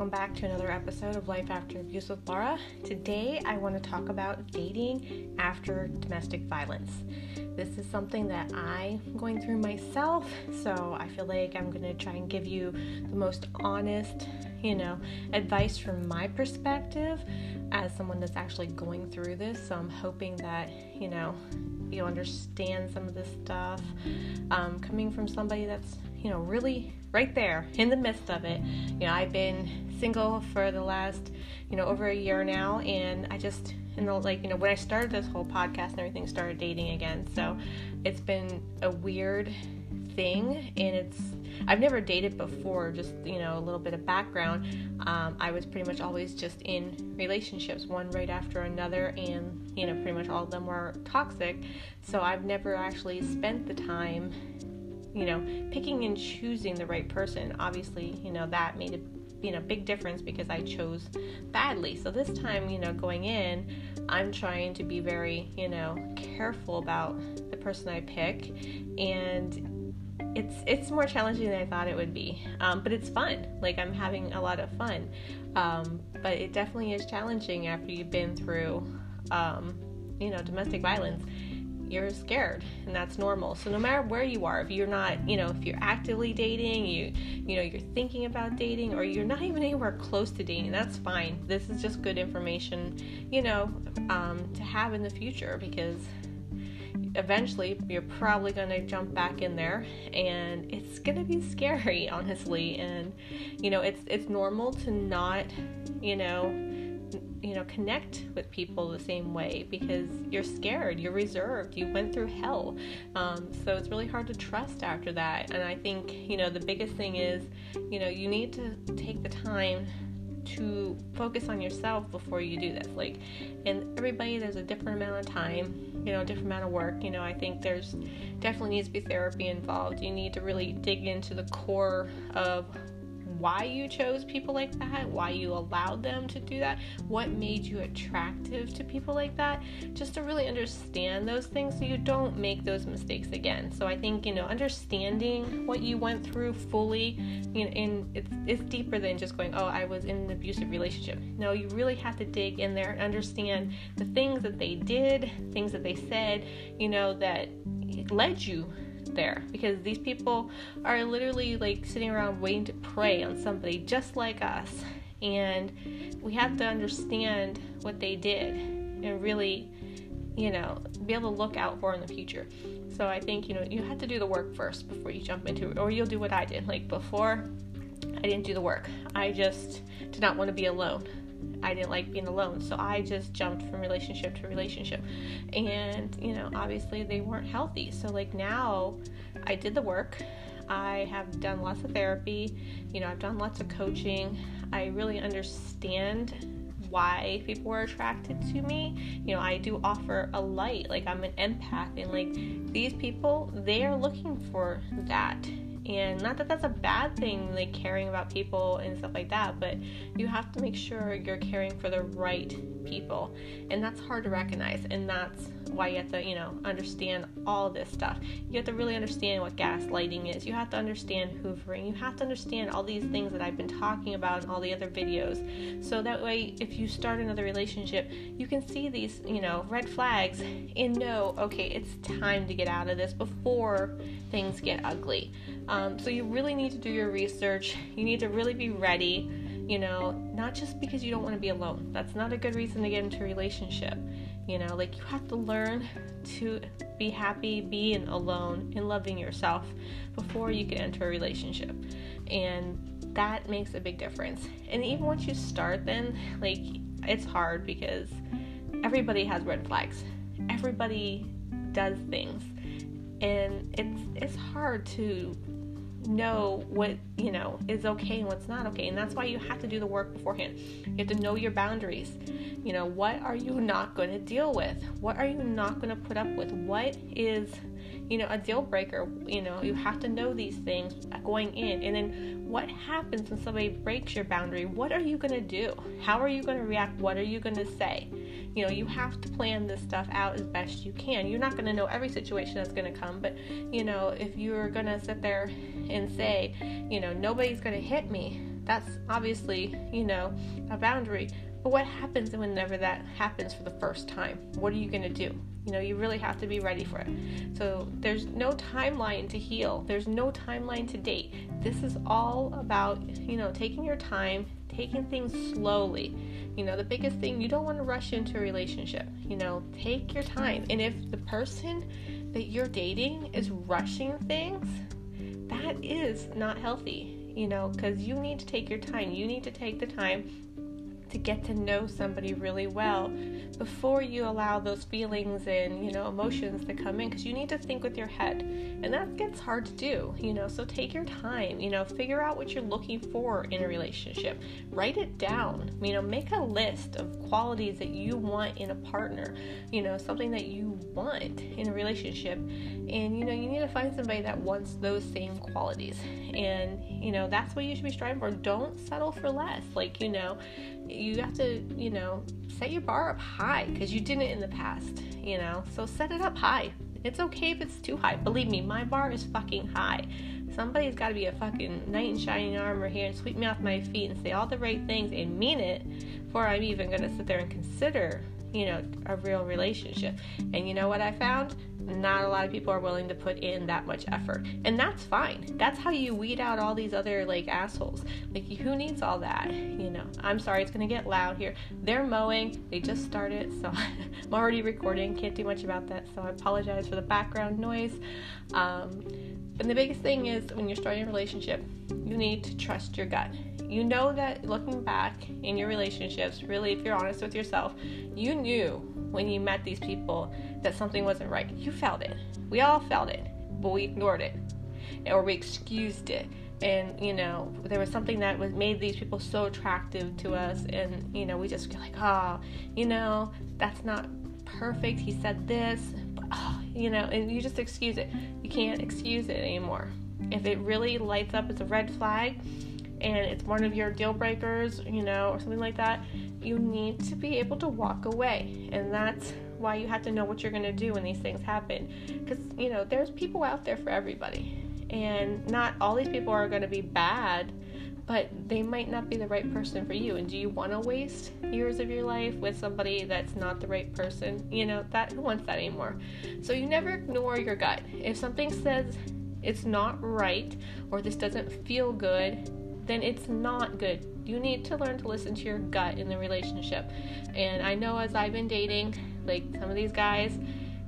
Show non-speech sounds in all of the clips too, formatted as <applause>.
welcome back to another episode of Life After Abuse with Laura. Today, I want to talk about dating after domestic violence. This is something that I'm going through myself, so I feel like I'm going to try and give you the most honest, you know, advice from my perspective as someone that's actually going through this. So I'm hoping that, you know, you understand some of this stuff um, coming from somebody that's you know, really right there in the midst of it. You know, I've been single for the last, you know, over a year now, and I just, in the like, you know, when I started this whole podcast and everything, started dating again. So it's been a weird thing, and it's, I've never dated before, just, you know, a little bit of background. Um, I was pretty much always just in relationships, one right after another, and, you know, pretty much all of them were toxic. So I've never actually spent the time you know, picking and choosing the right person. Obviously, you know, that made a you know big difference because I chose badly. So this time, you know, going in, I'm trying to be very, you know, careful about the person I pick and it's it's more challenging than I thought it would be. Um, but it's fun. Like I'm having a lot of fun. Um, but it definitely is challenging after you've been through um, you know, domestic violence you're scared and that's normal. So no matter where you are if you're not you know if you're actively dating you you know you're thinking about dating or you're not even anywhere close to dating that's fine. This is just good information you know um, to have in the future because eventually you're probably going to jump back in there and it's going to be scary <laughs> honestly. And you know it's it's normal to not you know you know connect with people the same way because you're scared you're reserved you went through hell. Um, so it's really hard to trust after that. And i think you know the biggest thing is you know you need to take the time to focus on yourself before you do this. Like and everybody there's a different amount of time you know different amount of work. You know i think there's definitely needs to be therapy involved. You need to really dig into the core of why you chose people like that, why you allowed them to do that, what made you attractive to people like that, just to really understand those things so you don't make those mistakes again. So I think, you know, understanding what you went through fully, you know, and it's, it's deeper than just going, oh, I was in an abusive relationship. No, you really have to dig in there and understand the things that they did, things that they said, you know, that led you there because these people are literally like sitting around waiting to prey on somebody just like us. And we have to understand what they did and really, you know, be able to look out for in the future. So I think, you know, you have to do the work first before you jump into it, or you'll do what I did. Like before, I didn't do the work. I just did not want to be alone. I didn't like being alone. So I just jumped from relationship to relationship. And, you know, obviously they weren't healthy. So, like, now I did the work. I have done lots of therapy. You know, I've done lots of coaching. I really understand why people are attracted to me. You know, I do offer a light. Like, I'm an empath. And, like, these people, they are looking for that and not that that's a bad thing like caring about people and stuff like that but you have to make sure you're caring for the right people and that's hard to recognize and that's why you have to you know understand all this stuff. You have to really understand what gaslighting is. You have to understand hoovering. You have to understand all these things that i've been talking about in all the other videos. So that way if you start another relationship you can see these you know red flags and know okay it's time to get out of this before things get ugly. Um, so you really need to do your research. You need to really be ready you know, not just because you don't want to be alone. That's not a good reason to get into a relationship. You know, like you have to learn to be happy being alone and loving yourself before you can enter a relationship. And that makes a big difference. And even once you start, then, like, it's hard because everybody has red flags. Everybody does things. And it's it's hard to know what you know is okay and what's not okay. And that's why you have to do the work beforehand. You have to know your boundaries. You know what are you not going to deal with? What are you not going to put up with? What is you know a deal breaker? You know you have to know these things going in. And then what happens when somebody breaks your boundary? What are you going to do? How are you going to react? What are you going to say you know you have to plan this stuff out as best you can you're not going to know every situation that's going to come but you know if you're going to sit there and say you know nobody's going to hit me That's obviously, you know, a boundary. But what happens whenever that happens for the first time? What are you going to do? You know, you really have to be ready for it. So there's no timeline to heal, there's no timeline to date. This is all about, you know, taking your time, taking things slowly. You know, the biggest thing, you don't want to rush into a relationship. You know, take your time. And if the person that you're dating is rushing things, that is not healthy, you know, because you need to take your time. You need to take the time to get to know somebody really well before you allow those feelings and you know emotions to come in because you need to think with your head and that gets hard to do you know so take your time you know figure out what you're looking for in a relationship write it down you know make a list of qualities that you want in a partner you know something that you want in a relationship and you know you need to find somebody that wants those same qualities and you know that's what you should be striving for don't settle for less like you know you have to, you know, set your bar up high because you didn't in the past, you know. So set it up high. It's okay if it's too high. Believe me, my bar is fucking high. Somebody's got to be a fucking knight in shining armor here and sweep me off my feet and say all the right things and mean it before I'm even going to sit there and consider, you know, a real relationship. And you know what I found? not a lot of people are willing to put in that much effort. And that's fine. That's how you weed out all these other like assholes. Like who needs all that? You know. I'm sorry, it's gonna get loud here. They're mowing. They just started, so <laughs> I'm already recording. Can't do much about that. So I apologize for the background noise. Um, and the biggest thing is when you're starting a relationship, you need to trust your gut. You know that looking back in your relationships, really, if you're honest with yourself, you knew when you met these people that something wasn't right. You felt it. We all felt it, but we ignored it or we excused it. And you know, there was something that was made these people so attractive to us, and you know, we just feel like, oh, you know, that's not perfect. He said this, but, oh, you know, and you just excuse it. You can't excuse it anymore. If it really lights up as a red flag, and it's one of your deal breakers, you know, or something like that, you need to be able to walk away. And that's why you have to know what you're going to do when these things happen. Because, you know, there's people out there for everybody. And not all these people are going to be bad, but they might not be the right person for you. And do you want to waste years of your life with somebody that's not the right person? You know, that who wants that anymore? So you never ignore your gut. If something says it's not right or this doesn't feel good, then it's not good. You need to learn to listen to your gut in the relationship. And I know as I've been dating, like some of these guys,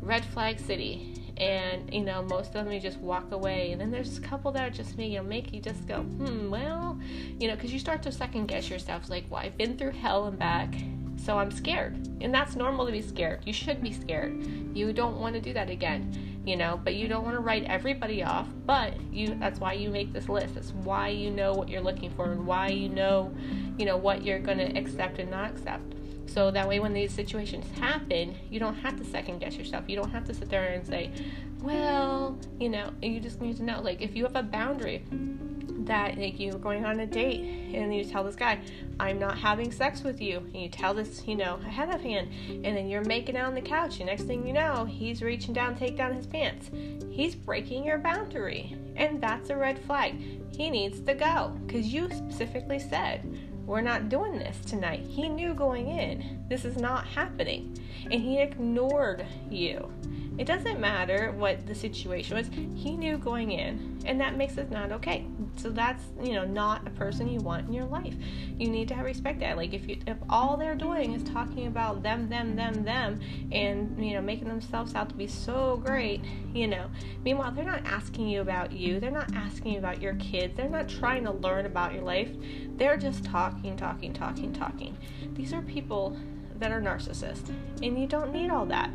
red flag city. And you know, most of them you just walk away, and then there's a couple that just make you know, make you just go, hmm, well, you know, because you start to second guess yourself, like, well, I've been through hell and back, so I'm scared, and that's normal to be scared. You should be scared. You don't want to do that again you know but you don't want to write everybody off but you that's why you make this list. That's why you know what you're looking for and why you know you know what you're going to accept and not accept. So that way when these situations happen you don't have to second guess yourself. You don't have to sit there and say well you know you just need to know. Like if you have a boundary that like you're going on a date and you tell this guy i'm not having sex with you. And you tell this you know ahead of hand. And then you're making out on the couch. And next thing you know he's reaching down take down his pants. He's breaking your boundary. And that's a red flag. He needs to go. Because you specifically said we're not doing this tonight. He knew going in this is not happening. And he ignored you it doesn't matter what the situation was. He knew going in, and that makes it not okay. So that's you know not a person you want in your life. You need to have respect that. Like if you if all they're doing is talking about them, them, them, them, and you know making themselves out to be so great, you know. Meanwhile, they're not asking you about you. They're not asking you about your kids. They're not trying to learn about your life. They're just talking, talking, talking, talking. These are people that are narcissists. And you don't need all that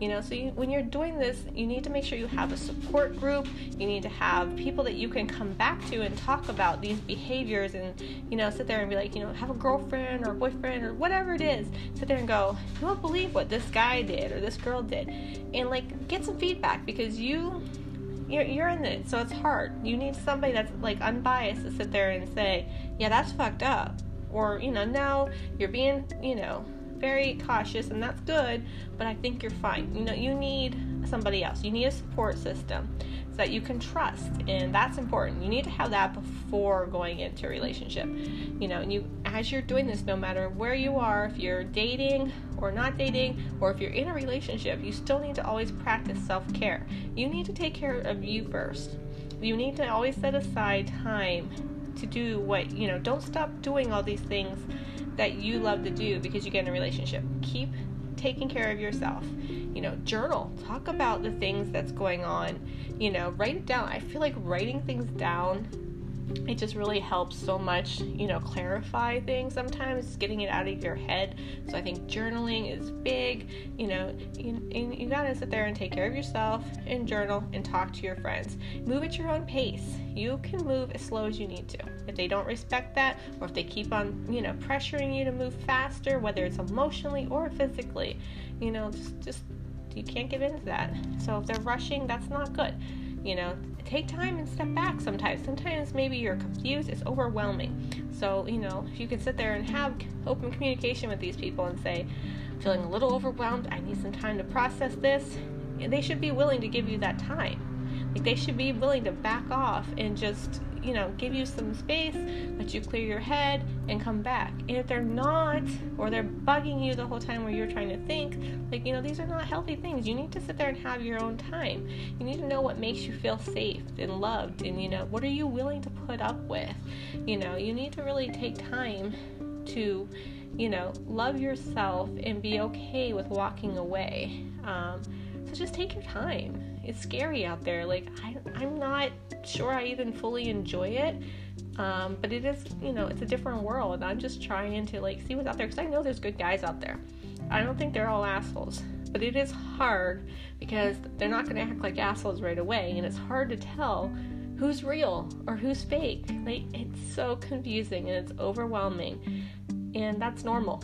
you know? So you, when you're doing this you need to make sure you have a support group. You need to have people that you can come back to and talk about these behaviors and you know sit there and be like you know have a girlfriend or boyfriend or whatever it is. Sit there and go you won't believe what this guy did or this girl did. And like get some feedback because you you're, you're in it so it's hard. You need somebody that's like unbiased to sit there and say yeah that's fucked up. Or you know no you're being you know very cautious and that's good, but I think you're fine. You know, you need somebody else. You need a support system. that you can trust and that's important you need to have that before going into a relationship you know and you as you're doing this no matter where you are if you're dating or not dating or if you're in a relationship you still need to always practice self-care you need to take care of you first you need to always set aside time to do what you know don't stop doing all these things that you love to do because you get in a relationship keep taking care of yourself. You know, journal, talk about the things that's going on. You know, write it down. I feel like writing things down it just really helps so much, you know, clarify things sometimes, getting it out of your head. So I think journaling is big. You know, you, you gotta sit there and take care of yourself and journal and talk to your friends. Move at your own pace. You can move as slow as you need to. If they don't respect that, or if they keep on, you know, pressuring you to move faster, whether it's emotionally or physically, you know, just, just you can't give in to that. So if they're rushing, that's not good. You know, take time and step back sometimes. Sometimes maybe you're confused, it's overwhelming. So, you know, if you can sit there and have open communication with these people and say, feeling a little overwhelmed, I need some time to process this, they should be willing to give you that time. Like they should be willing to back off and just you know, give you some space, let you clear your head, and come back. And if they're not, or they're bugging you the whole time where you're trying to think, like, you know, these are not healthy things. You need to sit there and have your own time. You need to know what makes you feel safe and loved, and, you know, what are you willing to put up with? You know, you need to really take time to, you know, love yourself and be okay with walking away. Um, so just take your time. It's scary out there. Like, I, I'm not sure I even fully enjoy it. Um, but it is, you know, it's a different world. And I'm just trying to like see what's out there because I know there's good guys out there. I don't think they're all assholes, but it is hard because they're not going to act like assholes right away, and it's hard to tell who's real or who's fake. Like it's so confusing and it's overwhelming, and that's normal.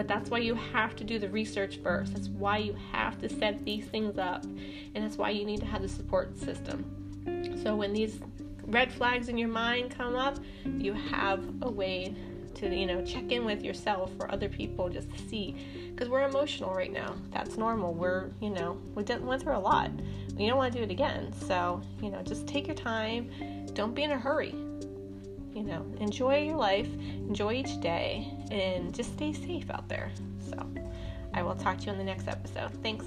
But that's why you have to do the research first. That's why you have to set these things up, and that's why you need to have the support system. So when these red flags in your mind come up, you have a way to you know check in with yourself or other people just to see. Because we're emotional right now. That's normal. We're you know we went through a lot. We don't want to do it again. So you know just take your time. Don't be in a hurry you know enjoy your life enjoy each day and just stay safe out there. So i will talk to you in the next episode. Thanks